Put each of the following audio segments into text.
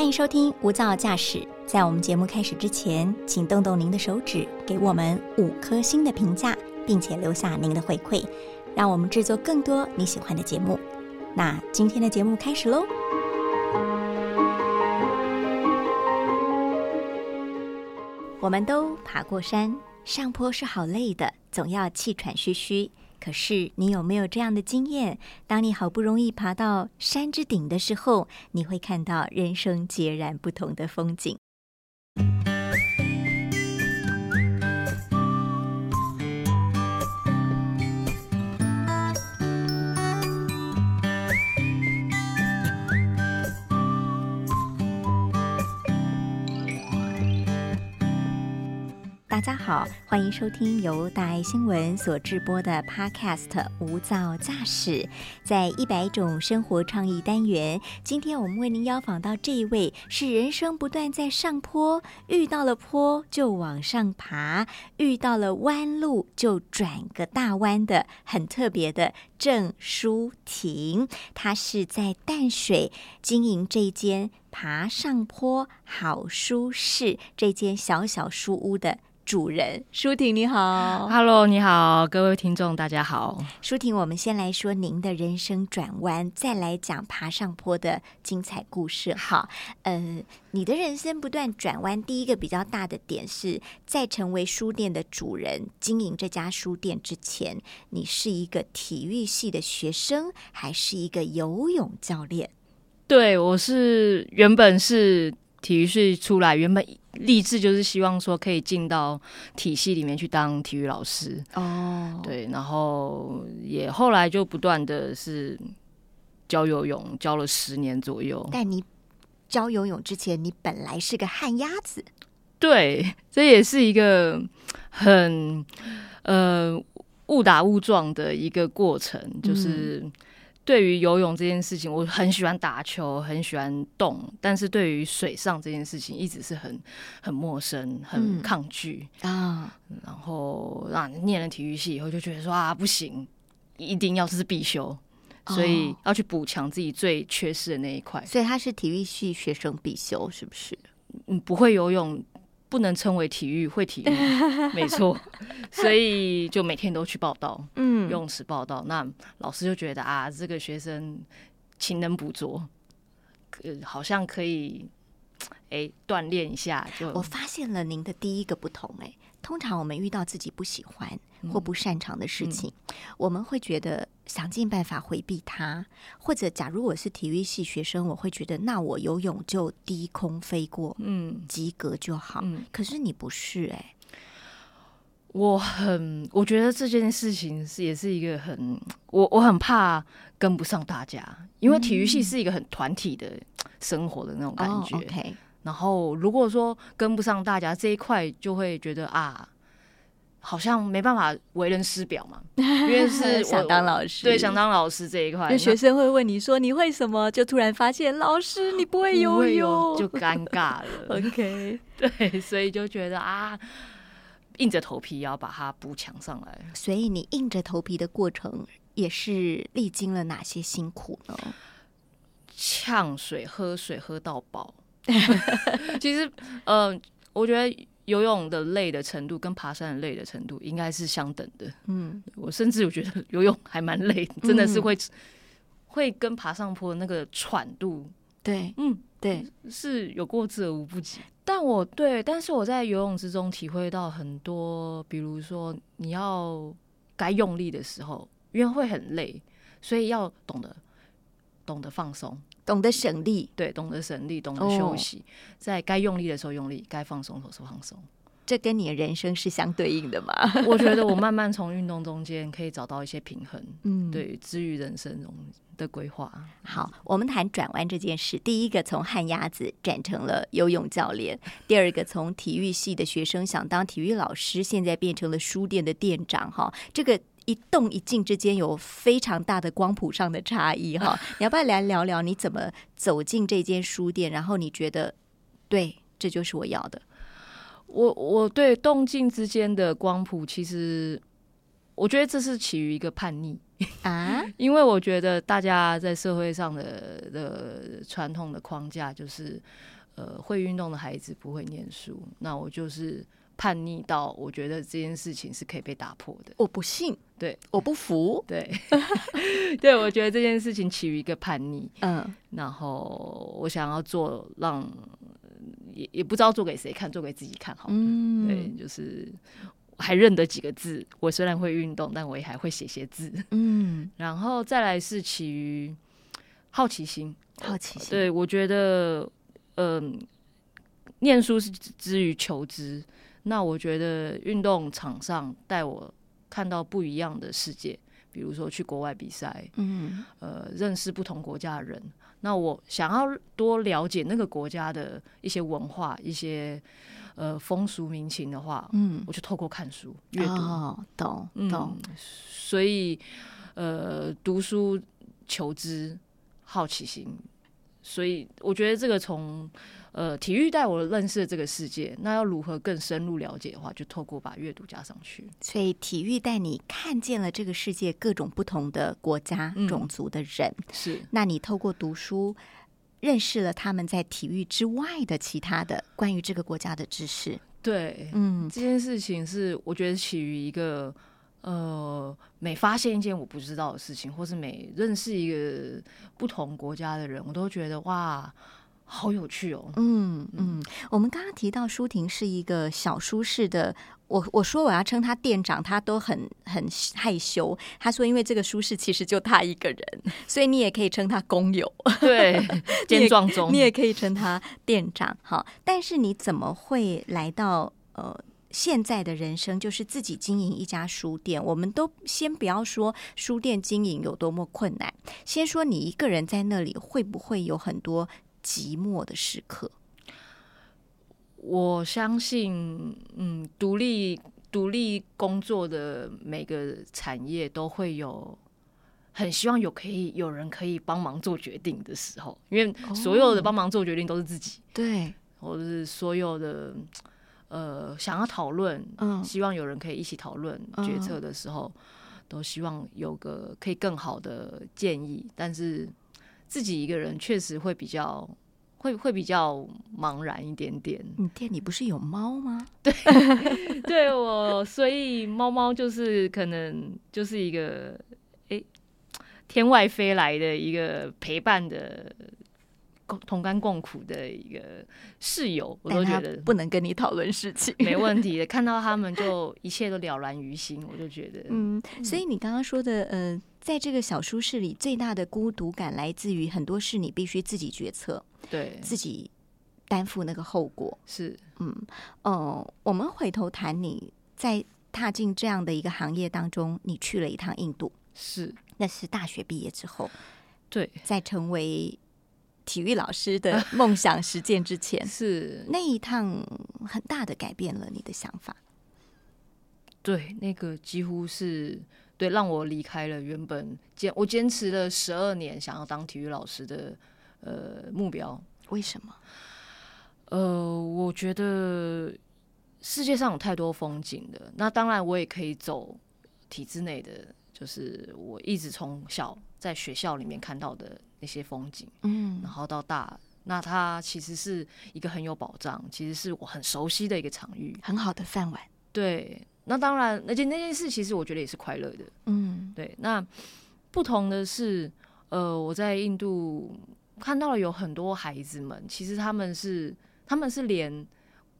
欢迎收听《无噪驾驶》。在我们节目开始之前，请动动您的手指，给我们五颗星的评价，并且留下您的回馈，让我们制作更多你喜欢的节目。那今天的节目开始喽！我们都爬过山，上坡是好累的，总要气喘吁吁。可是，你有没有这样的经验？当你好不容易爬到山之顶的时候，你会看到人生截然不同的风景。大家好，欢迎收听由大爱新闻所制播的 Podcast《无噪驾驶》。在一百种生活创意单元，今天我们为您邀访到这一位，是人生不断在上坡，遇到了坡就往上爬，遇到了弯路就转个大弯的很特别的郑淑婷。她是在淡水经营这间爬上坡好舒适这间小小书屋的。主人舒婷你好，Hello，你好，各位听众大家好。舒婷，我们先来说您的人生转弯，再来讲爬上坡的精彩故事。好，呃，你的人生不断转弯，第一个比较大的点是在成为书店的主人、经营这家书店之前，你是一个体育系的学生，还是一个游泳教练？对，我是原本是。体育系出来，原本立志就是希望说可以进到体系里面去当体育老师哦。对，然后也后来就不断的是教游泳，教了十年左右。但你教游泳之前，你本来是个旱鸭子。对，这也是一个很呃误打误撞的一个过程，就是。对于游泳这件事情，我很喜欢打球，很喜欢动，但是对于水上这件事情，一直是很很陌生，很抗拒啊。然后啊，念了体育系以后，就觉得说啊，不行，一定要是必修，所以要去补强自己最缺失的那一块。所以他是体育系学生必修，是不是？嗯，不会游泳。不能称为体育，会体育，没错，所以就每天都去报道，嗯，游泳池报道。那老师就觉得啊，这个学生勤能补拙，呃，好像可以，哎，锻炼一下。就我发现了您的第一个不同，哎。通常我们遇到自己不喜欢或不擅长的事情，我们会觉得想尽办法回避它，或者假如我是体育系学生，我会觉得那我游泳就低空飞过，嗯，及格就好。可是你不是哎，我很我觉得这件事情是也是一个很我我很怕跟不上大家，因为体育系是一个很团体的生活的那种感觉。然后，如果说跟不上大家这一块，就会觉得啊，好像没办法为人师表嘛，因为是 想当老师，对，想当老师这一块，学生会问你说你会什么，就突然发现老师你不会游泳，就尴尬了。OK，对，所以就觉得啊，硬着头皮要把它补强上来。所以你硬着头皮的过程，也是历经了哪些辛苦呢？呛水，喝水喝到饱。其实，嗯，我觉得游泳的累的程度跟爬山的累的程度应该是相等的。嗯，我甚至我觉得游泳还蛮累，真的是会会跟爬上坡那个喘度。对，嗯，对，是有过之而无不及。但我对，但是我在游泳之中体会到很多，比如说你要该用力的时候，因为会很累，所以要懂得懂得放松。懂得省力，对，懂得省力，懂得休息，在该用力的时候用力，该放松的时候放松。这跟你的人生是相对应的嘛？我觉得我慢慢从运动中间可以找到一些平衡，嗯，对，至于人生中的规划。好，我们谈转弯这件事。第一个从旱鸭子转成了游泳教练，第二个从体育系的学生想当体育老师，现在变成了书店的店长。哈，这个。一动一静之间有非常大的光谱上的差异哈，你要不要来聊聊你怎么走进这间书店？然后你觉得对，这就是我要的。我我对动静之间的光谱，其实我觉得这是起于一个叛逆，啊，因为我觉得大家在社会上的的传统的框架就是，呃，会运动的孩子不会念书。那我就是叛逆到，我觉得这件事情是可以被打破的。我不信，对，我不服，对，对，我觉得这件事情起于一个叛逆。嗯，然后我想要做，让也也不知道做给谁看，做给自己看好。嗯，对，就是。还认得几个字。我虽然会运动，但我也还会写些字。嗯，然后再来是起于好奇心。好奇心，对我觉得，嗯，念书是之于求知。那我觉得运动场上带我看到不一样的世界，比如说去国外比赛，嗯，呃，认识不同国家的人。那我想要多了解那个国家的一些文化，一些。呃，风俗民情的话，嗯，我就透过看书阅读，懂懂。所以，呃，读书求知，好奇心。所以，我觉得这个从呃体育带我认识这个世界，那要如何更深入了解的话，就透过把阅读加上去。所以，体育带你看见了这个世界各种不同的国家、种族的人。是，那你透过读书。认识了他们在体育之外的其他的关于这个国家的知识。对，嗯，这件事情是我觉得起于一个呃，每发现一件我不知道的事情，或是每认识一个不同国家的人，我都觉得哇。好有趣哦！嗯嗯，我们刚刚提到舒婷是一个小舒适的，我我说我要称他店长，他都很很害羞。他说，因为这个舒适其实就他一个人，所以你也可以称他工友。对，健壮中，你也可以称他店长。好，但是你怎么会来到呃现在的人生，就是自己经营一家书店？我们都先不要说书店经营有多么困难，先说你一个人在那里会不会有很多。寂寞的时刻，我相信，嗯，独立独立工作的每个产业都会有很希望有可以有人可以帮忙做决定的时候，因为所有的帮忙做决定都是自己，对，或者是所有的呃想要讨论，嗯，希望有人可以一起讨论决策的时候，都希望有个可以更好的建议，但是。自己一个人确实会比较会会比较茫然一点点。你店里不是有猫吗？对，对我，所以猫猫就是可能就是一个哎天外飞来的一个陪伴的。同甘共苦的一个室友，我都觉得不能跟你讨论事情，没问题的。看到他们就一切都了然于心，我就觉得，嗯。所以你刚刚说的，呃，在这个小舒适里，最大的孤独感来自于很多事你必须自己决策，对，自己担负那个后果。是，嗯，哦，我们回头谈你在踏进这样的一个行业当中，你去了一趟印度，是，那是大学毕业之后，对，在成为。体育老师的 梦想实践之前，是那一趟很大的改变了你的想法。对，那个几乎是对让我离开了原本坚我坚持了十二年想要当体育老师的呃目标。为什么？呃，我觉得世界上有太多风景的。那当然，我也可以走体制内的，就是我一直从小在学校里面看到的。那些风景，嗯，然后到大，那它其实是一个很有保障，其实是我很熟悉的一个场域，很好的饭碗。对，那当然，而且那件事其实我觉得也是快乐的，嗯，对。那不同的是，呃，我在印度看到了有很多孩子们，其实他们是他们是连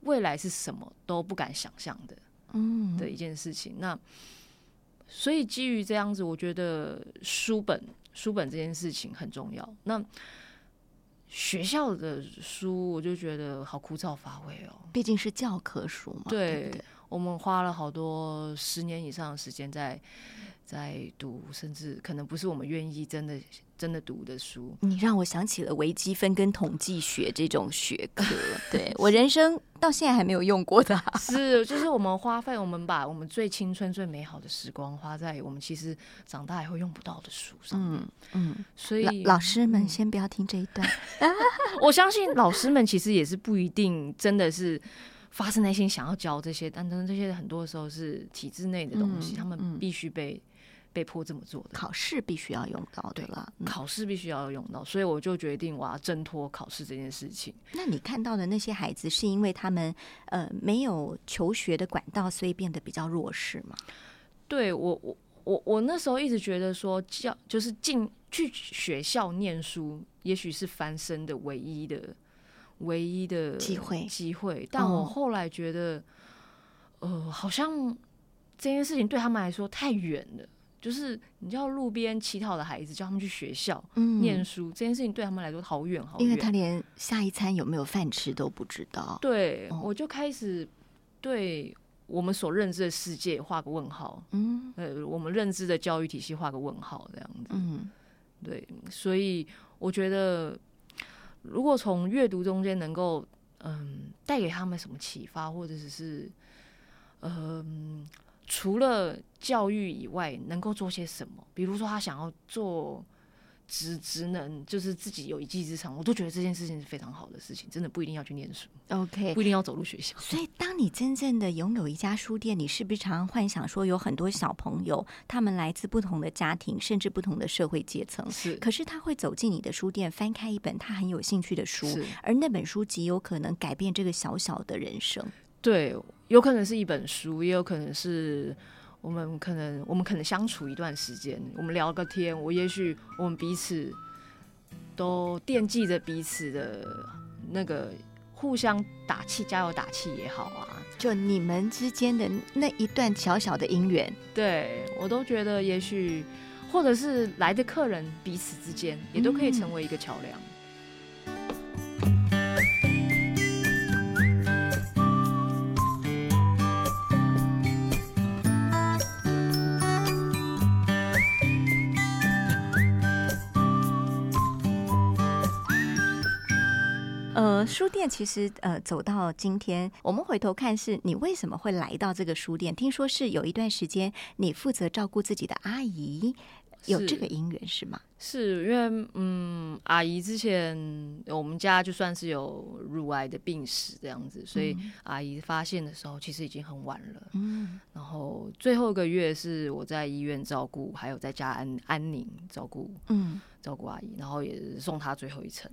未来是什么都不敢想象的，嗯，的一件事情。那所以基于这样子，我觉得书本。书本这件事情很重要。那学校的书，我就觉得好枯燥乏味哦。毕竟是教科书嘛。对，我们花了好多十年以上的时间在在读，甚至可能不是我们愿意真的。真的读的书，你让我想起了微积分跟统计学这种学科。对我人生到现在还没有用过的，是就是我们花费，我们把我们最青春、最美好的时光花在我们其实长大以后用不到的书上。嗯嗯，所以老师们先不要听这一段。我相信老师们其实也是不一定真的是发自内心想要教这些，但真的这些很多时候是体制内的东西，他们必须被。被迫这么做的。考试必须要用到对啦。嗯考试必须要用到，所以我就决定我要挣脱考试这件事情。那你看到的那些孩子，是因为他们呃没有求学的管道，所以变得比较弱势吗？对我，我我我那时候一直觉得说教就是进去学校念书，也许是翻身的唯一的唯一的机会机会。但哦我后来觉得，呃，好像这件事情对他们来说太远了。就是你知道路边乞讨的孩子叫他们去学校嗯念书，这件事情对他们来说好远好远。因为他连下一餐有没有饭吃都不知道。对，哦我就开始对我们所认知的世界画个问号。嗯呃，我们认知的教育体系画个问号，这样子。嗯对，所以我觉得，如果从阅读中间能够，嗯，带给他们什么启发，或者只是，嗯，除了教育以外，能够做些什么？比如说，他想要做职职能，就是自己有一技之长，我都觉得这件事情是非常好的事情，真的不一定要去念书，，OK 不。一定要走入学校。所以，当你真正的拥有一家书店，你是不是常常幻想说，有很多小朋友，他们来自不同的家庭，甚至不同的社会阶层，是可是他会走进你的书店，翻开一本他很有兴趣的书，而那本书极有可能改变这个小小的人生。对，有可能是一本书，也有可能是我们可能我们可能相处一段时间，我们聊个天，我也许我们彼此都惦记着彼此的那个互相打气、加油打气也好啊，就你们之间的那一段小小的姻缘，对我都觉得也许或者是来的客人彼此之间也都可以成为一个桥梁。呃，书店其实呃走到今天，我们回头看，是你为什么会来到这个书店？听说是有一段时间你负责照顾自己的阿姨，有这个姻缘是吗？是因为嗯，阿姨之前我们家就算是有乳癌的病史这样子，所以阿姨发现的时候其实已经很晚了。嗯然后最后一个月是我在医院照顾，还有在家安安宁照顾嗯照顾阿姨，然后也送她最后一程。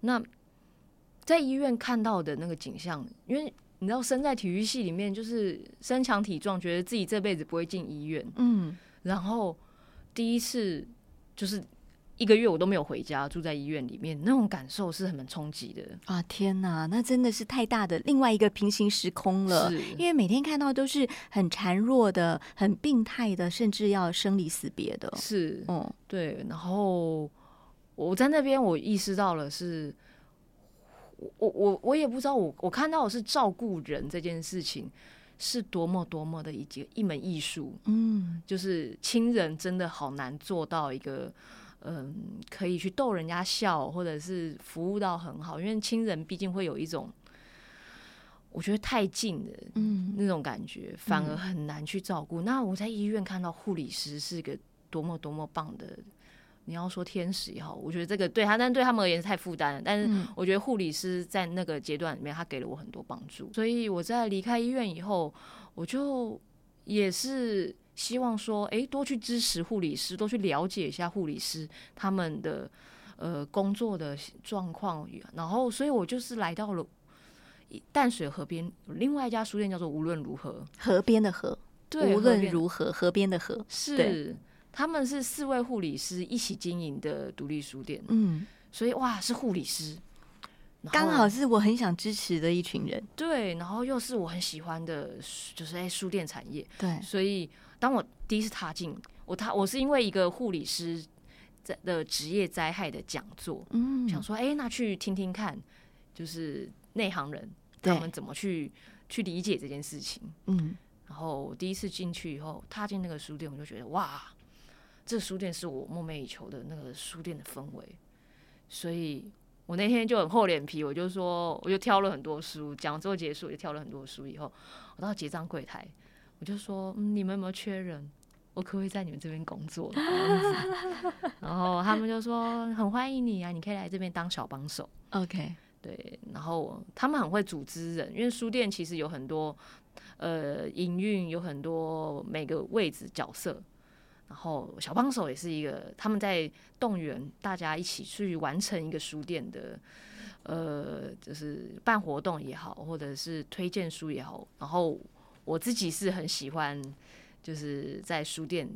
那在医院看到的那个景象，因为你知道身在体育系里面，就是身强体壮，觉得自己这辈子不会进医院，嗯，然后第一次就是一个月我都没有回家，住在医院里面，那种感受是很冲击的。啊天哪，那真的是太大的另外一个平行时空了。是，因为每天看到都是很孱弱的、很病态的，甚至要生离死别的。是，嗯对。然后我在那边，我意识到了是，我我我我也不知道我，我看到的是照顾人这件事情是多么多么的一件一门艺术，嗯就是亲人真的好难做到一个。嗯，可以去逗人家笑，或者是服务到很好，因为亲人毕竟会有一种，我觉得太近的嗯那种感觉，反而很难去照顾。那我在医院看到护理师是个多么多么棒的，你要说天使也好，我觉得这个对他，但对他们而言是太负担了。但是嗯我觉得护理师在那个阶段里面，他给了我很多帮助。所以我在离开医院以后，我就也是希望说，诶，多去支持护理师，多去了解一下护理师他们的呃工作的状况。然后，所以我就是来到了淡水河边另外一家书店，叫做无论如何。河边的河，对，无论如何，河边的河。是他们是四位护理师一起经营的独立书店，嗯，所以哇，是护理师，刚好是我很想支持的一群人。对，然后又是我很喜欢的，就是哎书店产业，对，所以当我第一次踏进我踏，我是因为一个护理师在的职业灾害的讲座，嗯，想说哎，那去听听看，就是内行人他们怎么去去理解这件事情。嗯。然后我第一次进去以后，踏进那个书店，我就觉得哇，这个书店是我梦寐以求的那个书店的氛围。所以我那天就很厚脸皮，我就说，我就挑了很多书。讲座结束，我就挑了很多书。以后我到结账柜台，我就说、嗯，你们有没有缺人？我可不可以在你们这边工作？然后他们就说很欢迎你啊，你可以来这边当小帮手。，OK，对，然后他们很会组织人，因为书店其实有很多呃营运，有很多每个位置角色，然后小帮手也是一个，他们在动员大家一起去完成一个书店的，呃，就是办活动也好，或者是推荐书也好。然后我自己是很喜欢，就是在书店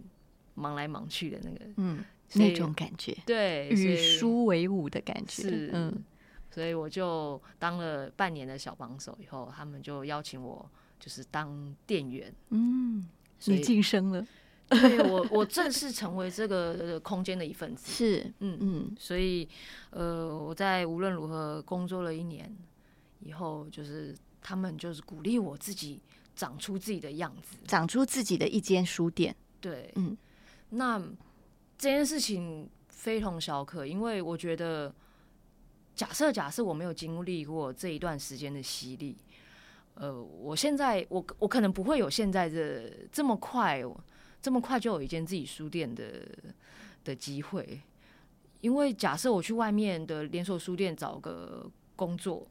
忙来忙去的那个，嗯，那种感觉，对，与以书为伍的感觉，是，嗯，所以我就当了半年的小帮手，以后他们就邀请我就是当店员，嗯，你晋升了，对 我我正式成为这个呃空间的一份子。是，嗯，嗯，所以呃，我在无论如何工作了一年以后，就是他们就是鼓励我自己长出自己的样子。长出自己的一间书店，对，嗯，那这件事情非同小可，因为我觉得，假设假设我没有经历过这一段时间的洗礼，呃，我现在我我可能不会有现在的这么快，这么快就有一间自己书店的的机会，因为假设我去外面的连锁书店找个工作。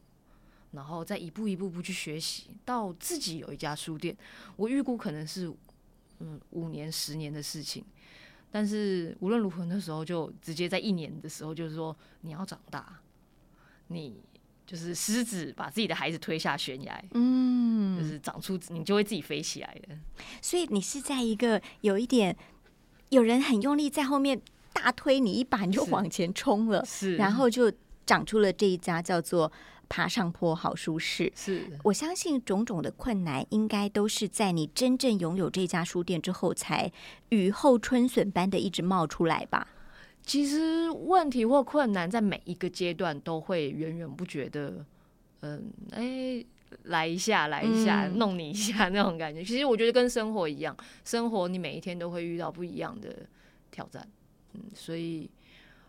然后再一步一步步去学习，到自己有一家书店，我预估可能是嗯五年、十年的事情。但是无论如何，那时候就直接在一年的时候，就是说你要长大，你就是狮子把自己的孩子推下悬崖，嗯就嗯，是长出你就会自己飞起来的。所以你是在一个有一点有人很用力在后面大推你一把，你就往前冲了，是，然后就长出了这一家叫做“爬上坡好舒适”。是我相信种种的困难，应该都是在你真正拥有这家书店之后，才雨后春笋般的一直冒出来吧？其实问题或困难在每一个阶段都会源源不绝的，嗯，哎、来一下，来一下，嗯弄你一下那种感觉。其实我觉得跟生活一样，生活你每一天都会遇到不一样的挑战，嗯，所以，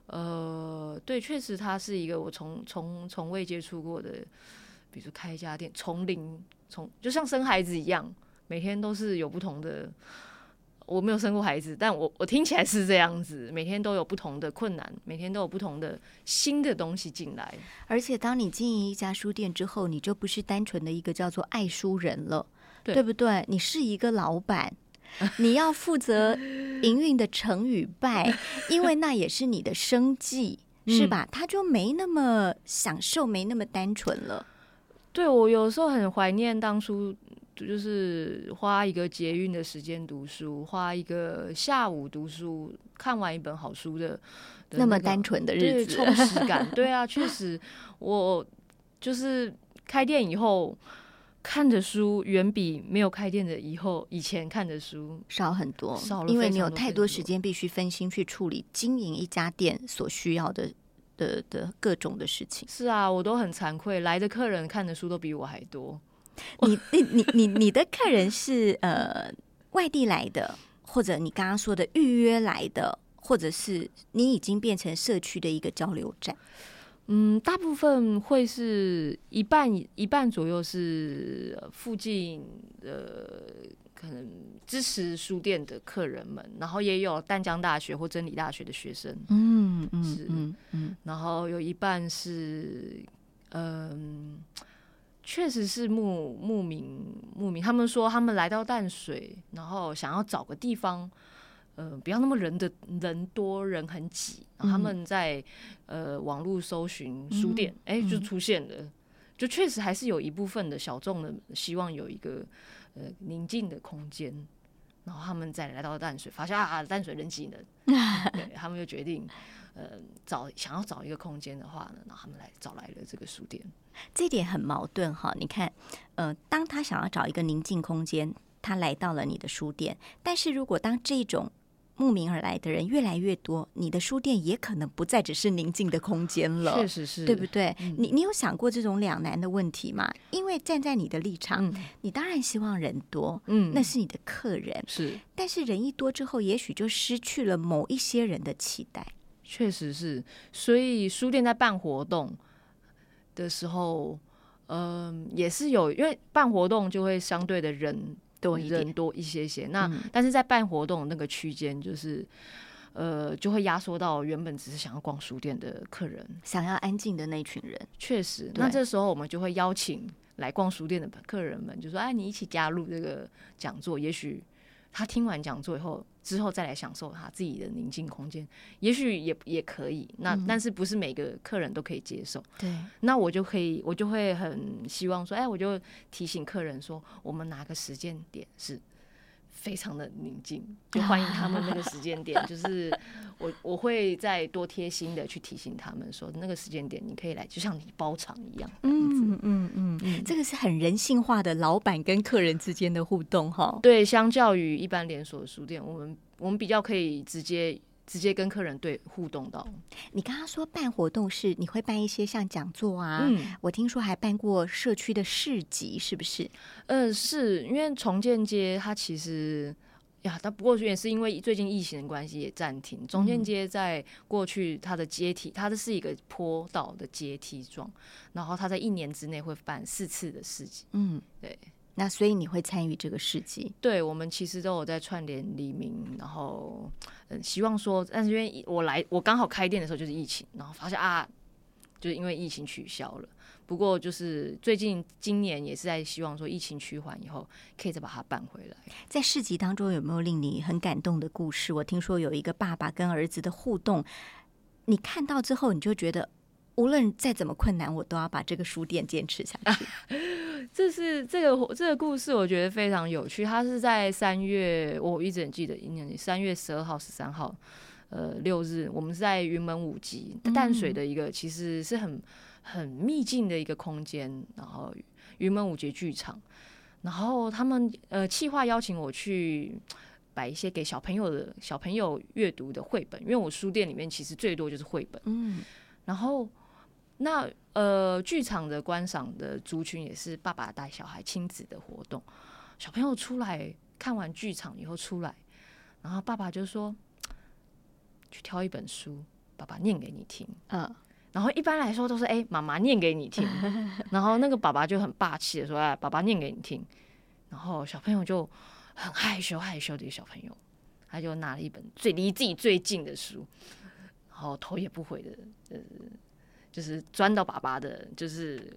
呃，对，确实它是一个我从从从未接触过的，比如说开一家店，从零从就像生孩子一样，每天都是有不同的。我没有生过孩子，但我我听起来是这样子，每天都有不同的困难，每天都有不同的新的东西进来。而且，当你经营一家书店之后，你就不是单纯的一个叫做爱书人了，对对不对？你是一个老板，你要负责营运的成与败，因为那也是你的生计，是吧？他就没那么享受，没那么单纯了。对我有时候很怀念当初，就是花一个捷运的时间读书，花一个下午读书，看完一本好书的的那么个单纯的日子，充实感。对啊，确实，我就是开店以后看的书，远比没有开店的以后以前看的书少很多，少了因为你有太多时间必须分心去处理经营一家店所需要的的的各种的事情。是啊，我都很惭愧，来的客人看的书都比我还多。你你你你你的客人是呃外地来的，或者你刚刚说的预约来的，或者是你已经变成社区的一个交流站。嗯，大部分会是一半一半左右是呃附近呃可能支持书店的客人们，然后也有淡江大学或真理大学的学生，嗯是嗯嗯，然后有一半是嗯。确实是牧牧民牧民，他们说他们来到淡水，然后想要找个地方，呃，不要那么人的人多人很挤，然后他们在呃网络搜寻书店，哎、就出现了，就确实还是有一部分的小众的希望有一个呃宁静的空间，然后他们再来到淡水，发现啊淡水人挤人，对他们就决定呃找想要找一个空间的话呢，然后他们来找来了这个书店。这点很矛盾哈。你看，呃，当他想要找一个宁静空间，他来到了你的书店，但是如果当这种慕名而来的人越来越多，你的书店也可能不再只是宁静的空间了。确实是，对不对？你你有想过这种两难的问题吗？因为站在你的立场，嗯你当然希望人多，嗯那是你的客人。是但是人一多之后，也许就失去了某一些人的期待。确实是，所以书店在办活动的时候，嗯、也是有，因为办活动就会相对的人多人多一些些。那、嗯但是在办活动那个区间，就是呃，就会压缩到原本只是想要逛书店的客人。想要安静的那群人，确实，那这时候我们就会邀请来逛书店的客人们，就说：“哎，你一起加入这个讲座，也许他听完讲座以后，之后再来享受他自己的宁静空间，也许也也可以。那但是不是每个客人都可以接受？对，那我就可以，我就会很希望说，哎，我就提醒客人说，我们哪个时间点是。非常的宁静，就欢迎他们那个时间点。就是我我会再多贴心的去提醒他们说，那个时间点你可以来，就像你包场一样。嗯嗯嗯，这个是很人性化的老板跟客人之间的互动哈。对，相较于一般连锁书店，我们我们比较可以直接。直接跟客人对互动到。你刚刚说办活动是你会办一些像讲座啊，嗯，我听说还办过社区的市集，是不是？嗯，是因为重建街它其实呀，它不过也是因为最近疫情的关系也暂停。重建街在过去它的阶梯，它的是一个坡道的阶梯状，然后它在一年之内会办四次的市集。嗯，对。那所以你会参与这个事迹？对，我们其实都有在串联黎明，然后嗯，希望说，但是因为我来，我刚好开店的时候就是疫情，然后发现啊，就是因为疫情取消了。不过就是最近今年也是在希望说，疫情趋缓以后，可以再把它办回来。在市集当中有没有令你很感动的故事？我听说有一个爸爸跟儿子的互动，你看到之后你就觉得。无论再怎么困难，我都要把这个书店坚持下去。这是这个这个故事，我觉得非常有趣。它是在三月，我一直很记得，三月十二号、十三号，呃，六日，我们是在云门舞集淡水的一个，其实是很很秘境的一个空间。然后云门舞集剧场，然后他们呃，企划邀请我去摆一些给小朋友的小朋友阅读的绘本，因为我书店里面其实最多就是绘本。嗯，然后。那呃，剧场的观赏的族群也是爸爸带小孩亲子的活动。小朋友出来看完剧场以后出来，然后爸爸就说：“去挑一本书，爸爸念给你听。”嗯，然后一般来说都是哎，妈妈念给你听。然后那个爸爸就很霸气的说：“哎，爸爸念给你听。”然后小朋友就很害羞害羞的一个小朋友，他就拿了一本最离自己最近的书，然后头也不回的呃。就是钻到爸爸的，就是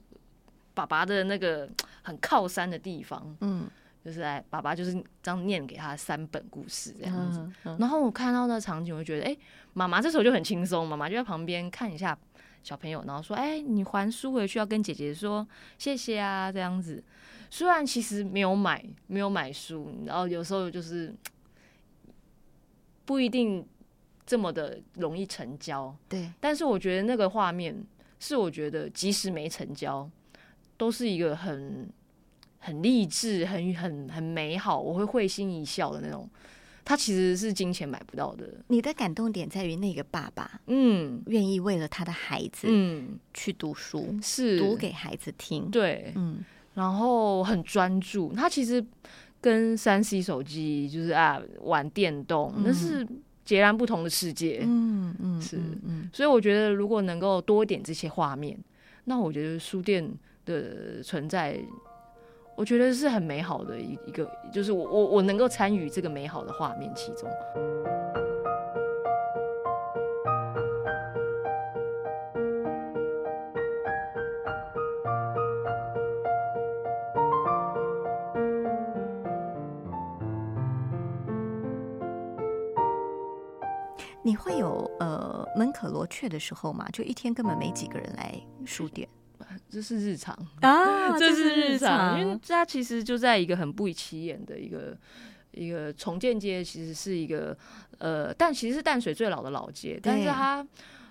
爸爸的那个很靠山的地方，嗯，就是哎，爸爸就是这样念给他三本故事这样子。然后我看到那场景，我就觉得，哎，妈妈这时候就很轻松，妈妈就在旁边看一下小朋友，然后说，哎，你还书回去要跟姐姐说谢谢啊，这样子。虽然其实没有买，没有买书，然后有时候就是不一定。这么的容易成交，对。但是我觉得那个画面是我觉得即使没成交，都是一个很很励志、很很很美好，我会会心一笑的那种。他其实是金钱买不到的。你的感动点在于那个爸爸，嗯，愿意为了他的孩子，嗯，去读书，是读给孩子听，对，嗯，然后很专注。他其实跟三 C 手机就是啊玩电动，那是。截然不同的世界，嗯嗯是，嗯，所以我觉得如果能够多一点这些画面，那我觉得书店的存在，我觉得是很美好的一一个，就是我我我能够参与这个美好的画面其中。你会有呃门可罗雀的时候吗？就一天根本没几个人来书店，这是日常啊，这是日常，因为它其实就在一个很不起眼的一个一个重建街，其实是一个呃，但其实是淡水最老的老街，但是它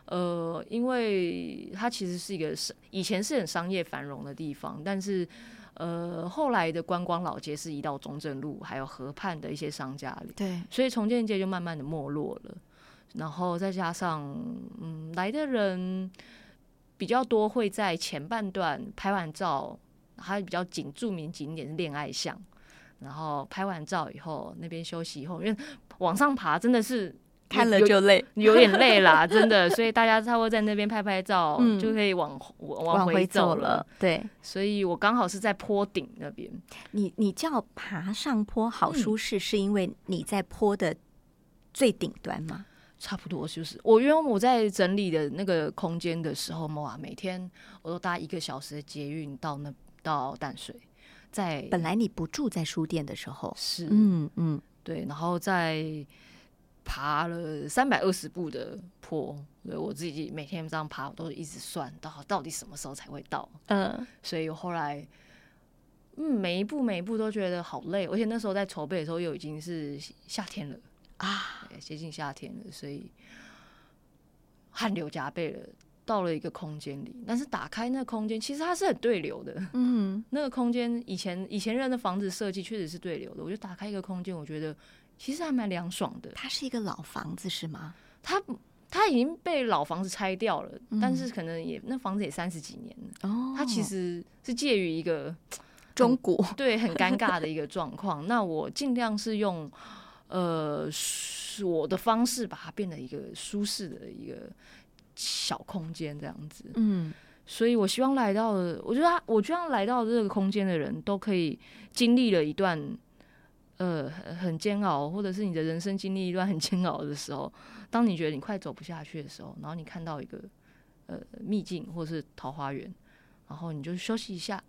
呃，因为它其实是一个是以前是很商业繁荣的地方，但是呃后来的观光老街是移到中正路还有河畔的一些商家里，对，所以重建街就慢慢的没落了。然后再加上，嗯，来的人比较多，会在前半段拍完照，还比较景著名景点是恋爱巷。然后拍完照以后，那边休息以后，因为往上爬真的是看了就累，有点 累啦，真的。所以大家差不多在那边拍拍照，就可以往往回走了。对，所以我刚好是在坡顶那边。你你叫爬上坡好舒适，是因为你在坡的最顶端吗？差不多就是我，因为我在整理的那个空间的时候嘛，每天我都搭一个小时的捷运到那到淡水。在本来你不住在书店的时候，是嗯嗯，对，然后再爬了三百二十步的坡，对我自己每天这样爬，我都一直算到到底什么时候才会到，嗯，所以我后来。嗯，每一步每一步都觉得好累，而且那时候在筹备的时候又已经是夏天了啊，接近夏天了，所以汗流浃背了。到了一个空间里，但是打开那个空间，其实它是很对流的。嗯，那个空间以前以前人的房子设计确实是对流的。我就打开一个空间，我觉得其实还蛮凉爽的。它是一个老房子是吗？它它已经被老房子拆掉了，但是可能也那房子也三十几年了。哦，它其实是介于一个中古对很尴尬的一个状况。那我尽量是用呃我的方式把它变得一个舒适的一个。小空间这样子，嗯，所以我希望来到的，我觉得我希望来到这个空间的人都可以经历了一段呃很煎熬，或者是你的人生经历一段很煎熬的时候，当你觉得你快走不下去的时候，然后你看到一个呃秘境或者是桃花源，然后你就休息一下，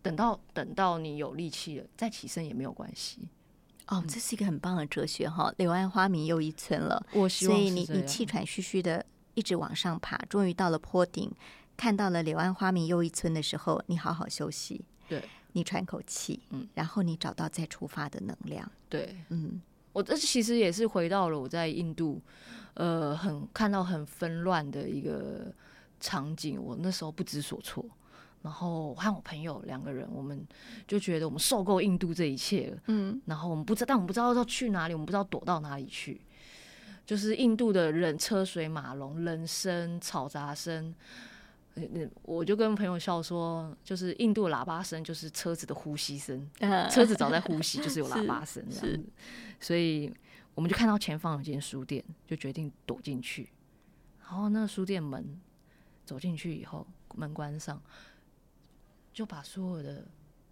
等到等到你有力气了再起身也没有关系。哦，这是一个很棒的哲学哈！柳暗花明又一村了。我希望，所以你你气喘吁吁的一直往上爬，终于到了坡顶，看到了柳暗花明又一村的时候，你好好休息，对，你喘口气，嗯，然后你找到再出发的能量，对，嗯，我这其实也是回到了我在印度，呃，很看到很纷乱的一个场景，我那时候不知所措。然后和我朋友两个人，我们就觉得我们受够印度这一切了。嗯，然后我们不知道，但我们不知道要去哪里，我们不知道躲到哪里去。就是印度的人车水马龙，人声嘈杂声。我就跟朋友笑说，就是印度喇叭声就是车子的呼吸声，车子早在呼吸，就是有喇 叭声这样子。所以我们就看到前方有间书店，就决定躲进去。然后那个书店门走进去以后，门关上。就把所有的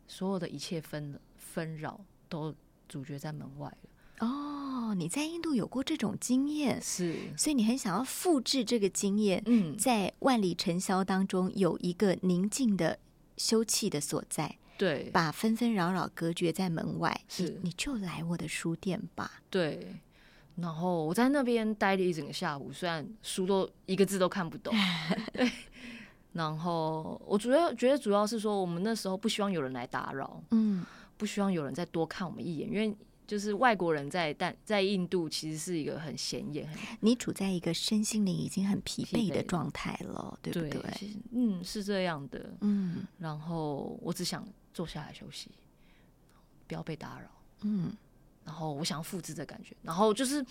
所有的一切纷纷扰都阻绝在门外了。哦，你在印度有过这种经验，是，所以你很想要复制这个经验。嗯，在万里尘嚣当中有一个宁静的休憩的所在，对，把纷纷扰扰隔绝在门外。是，你就来我的书店吧。对，然后我在那边待了一整个下午，虽然书都一个字都看不懂。对。然后我主要觉得主要是说，我们那时候不希望有人来打扰，嗯，不希望有人再多看我们一眼，因为就是外国人在但在印度其实是一个很显眼，你处在一个身心灵已经很疲惫的状态了，对不对？嗯，是这样的，嗯。然后我只想坐下来休息，不要被打扰，嗯。然后我想要复制的感觉，然后就是。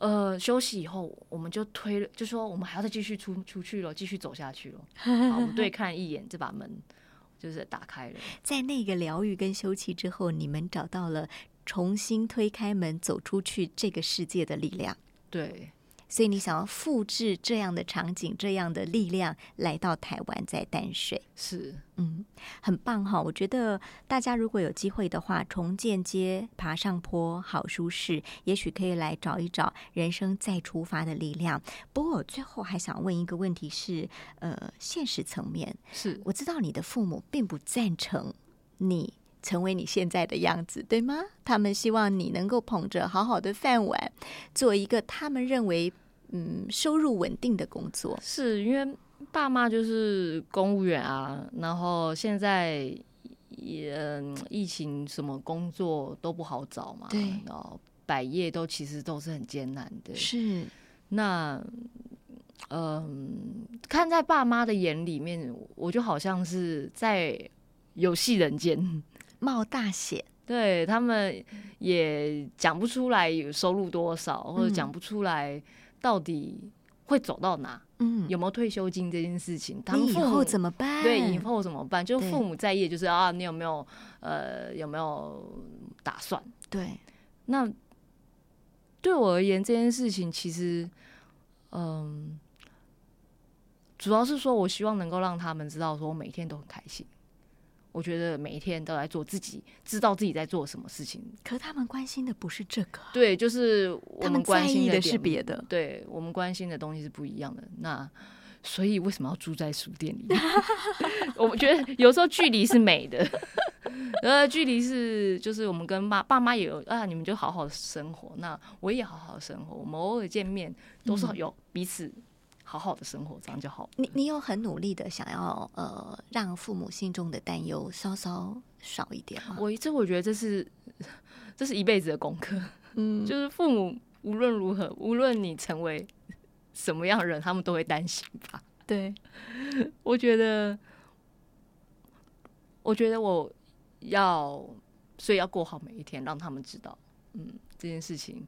呃，休息以后，我们就推了，就说我们还要再继续出出去了，继续走下去了。好，我们对看一眼，这把门就是打开了。在那个疗愈跟休憩之后，你们找到了重新推开门走出去这个世界的力量。对。所以你想要复制这样的场景、这样的力量来到台湾，在淡水是嗯，很棒哈！我觉得大家如果有机会的话，重建街爬上坡好舒适，也许可以来找一找人生再出发的力量。不过我最后还想问一个问题是，呃，现实层面是我知道你的父母并不赞成你成为你现在的样子，对吗？他们希望你能够捧着好好的饭碗，做一个他们认为。嗯，收入稳定的工作是因为爸妈就是公务员啊，然后现在也疫情，什么工作都不好找嘛，对，然后百业都其实都是很艰难的。是那嗯，看在爸妈的眼里面，我就好像是在游戏人间冒大险，对他们也讲不出来有收入多少，或者讲不出来。到底会走到哪？嗯，有没有退休金这件事情？他们以后怎么办？对，以后怎么办？就父母在意，就是啊，你有没有呃，有没有打算？对，那对我而言，这件事情其实，嗯，主要是说我希望能够让他们知道，说我每天都很开心。我觉得每一天都在做自己，知道自己在做什么事情。可他们关心的不是这个，对，就是我们关心的是别的。对我们关心的东西是不一样的。那所以为什么要住在书店里？我觉得有时候距离是美的。呃，距离是就是我们跟爸爸妈也有啊，你们就好好生活，那我也好好生活，我们偶尔见面都是有彼此好好的生活，这样就好。你你有很努力的想要呃让父母心中的担忧稍稍少一点吗？我这我觉得这是 这是一辈子的功课，嗯，就是父母无论如何，无论你成为什么样的人，他们都会担心吧。对，我觉得。我觉得我要，所以要过好每一天，让他们知道，嗯，这件事情，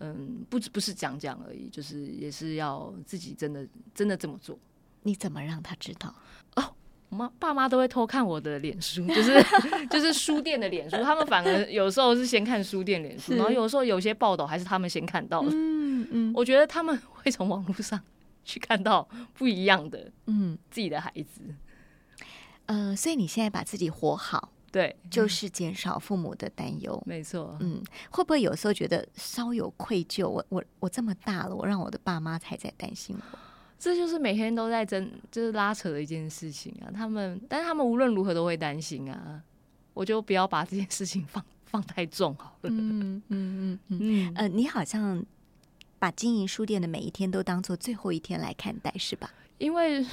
嗯，不不是讲讲而已，就是也是要自己真的真的这么做。你怎么让他知道？哦，妈爸妈都会偷看我的脸书，就是就是书店的脸书，他们反而有时候是先看书店脸书，然后有时候有些报道还是他们先看到的。嗯嗯，我觉得他们会从网络上去看到不一样的，嗯，自己的孩子。呃，所以你现在把自己活好，对，就是减少父母的担忧，没错。嗯，会不会有时候觉得稍有愧疚？我我我这么大了，我让我的爸妈还在担心我，这就是每天都在争，就是拉扯的一件事情啊。他们，但是他们无论如何都会担心啊。我就不要把这件事情放放太重好了。嗯嗯嗯嗯。呃，你好像把经营书店的每一天都当做最后一天来看待，是吧？因为。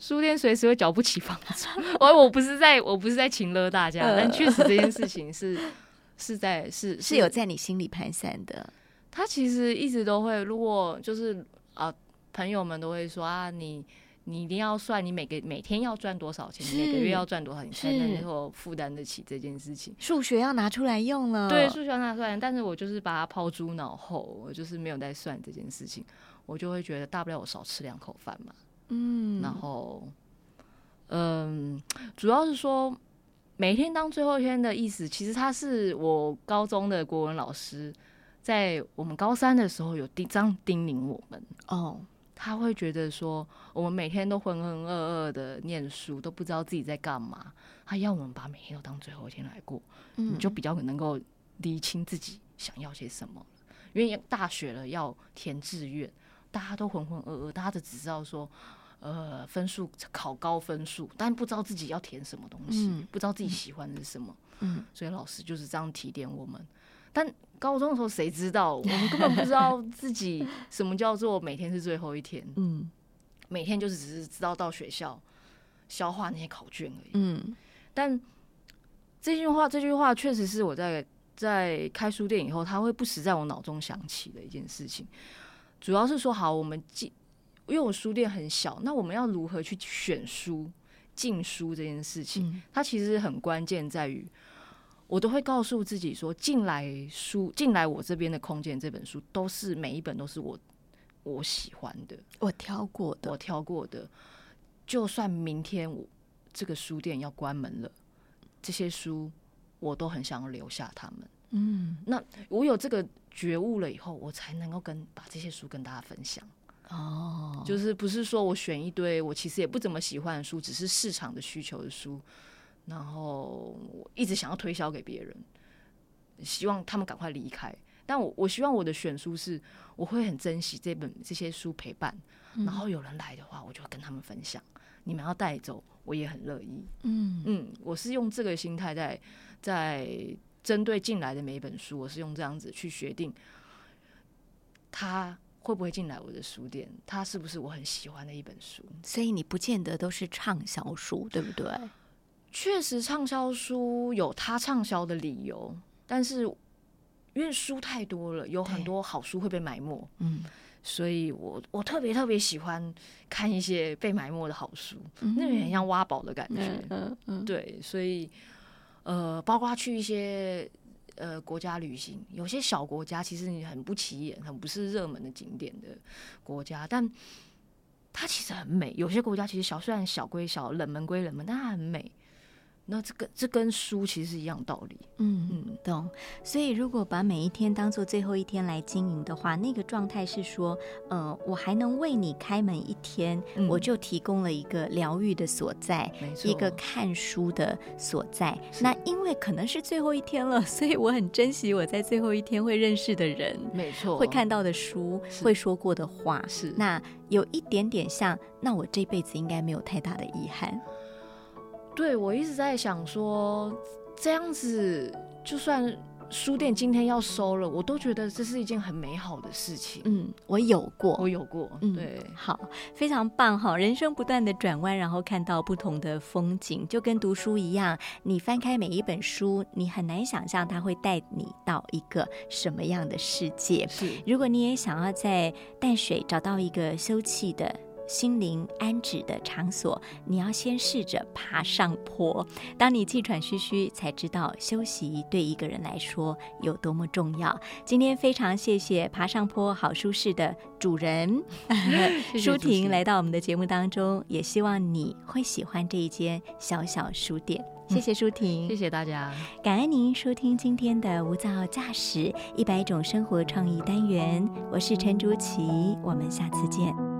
书店随时会缴不起房租，我我不是在我不是在请了大家，但确实这件事情是 是在是是有在你心里盘算的。他其实一直都会，如果就是啊，朋友们都会说啊，你你一定要算你每个每天要赚多少钱，每个月要赚多少，钱才能够负担得起这件事情。数学要拿出来用了，对，数学要拿出来，但是我就是把它抛诸脑后，我就是没有在算这件事情，我就会觉得大不了我少吃两口饭嘛。嗯，然后，嗯，主要是说每天当最后一天的意思，其实他是我高中的国文老师，在我们高三的时候有叮张叮咛我们。哦，他会觉得说我们每天都浑浑噩噩的念书，都不知道自己在干嘛，他要我们把每天都当最后一天来过，你就比较能够理清自己想要些什么，因为大学了要填志愿，大家都浑浑噩噩，大家都只知道说。呃，分数考高分数，但不知道自己要填什么东西，不知道自己喜欢的是什么，嗯，所以老师就是这样提点我们。但高中的时候谁知道？我们根本不知道自己什么叫做每天是最后一天，嗯，每天就是只是知道到学校消化那些考卷而已，嗯。但这句话，这句话确实是我在在开书店以后，他会不时在我脑中想起的一件事情。主要是说，好，我们进。因为我书店很小，那我们要如何去选书、进书这件事情，它其实很关键，在于我都会告诉自己说，进来书进来我这边的空间，这本书都是每一本都是我我喜欢的，我挑过的，我挑过的。就算明天我这个书店要关门了，这些书我都很想要留下他们。嗯，那我有这个觉悟了以后，我才能够跟把这些书跟大家分享。哦，就是不是说我选一堆我其实也不怎么喜欢的书，只是市场的需求的书，然后我一直想要推销给别人，希望他们赶快离开。但我我希望我的选书是，我会很珍惜这本这些书陪伴，然后有人来的话，我就跟他们分享。你们要带走，我也很乐意。嗯嗯，我是用这个心态在在针对进来的每一本书，我是用这样子去决定他。会不会进来我的书店？它是不是我很喜欢的一本书？所以你不见得都是畅销书，对不对？确实，畅销书有它畅销的理由，但是因为书太多了，有很多好书会被埋没。嗯，所以我我特别特别喜欢看一些被埋没的好书，那有点像挖宝的感觉。嗯嗯，对，所以呃，包括去一些。呃，国家旅行有些小国家其实你很不起眼，很不是热门的景点的国家，但它其实很美。有些国家其实小，虽然小归小，冷门归冷门，但它很美。那这个这跟书其实是一样道理，嗯嗯，懂。所以如果把每一天当做最后一天来经营的话，那个状态是说，呃，我还能为你开门一天，我就提供了一个疗愈的所在，一个看书的所在。那因为可能是最后一天了，所以我很珍惜我在最后一天会认识的人，没错，会看到的书，会说过的话，是那有一点点像，那我这辈子应该没有太大的遗憾。对，我一直在想说，这样子，就算。书店今天要收了，我都觉得这是一件很美好的事情。嗯，我有过，我有过。嗯，对，好，非常棒哈！人生不断的转弯，然后看到不同的风景，就跟读书一样。你翻开每一本书，你很难想象它会带你到一个什么样的世界。是，如果你也想要在淡水找到一个休憩的。心灵安止的场所，你要先试着爬上坡。当你气喘吁吁，才知道休息对一个人来说有多么重要。今天非常谢谢爬上坡好舒适的主人 舒婷来到我们的节目当中，也希望你会喜欢这一间小小书店。谢谢舒婷，谢谢大家，感恩您收听今天的无噪驾驶一百种生活创意单元。我是陈竹琪，我们下次见。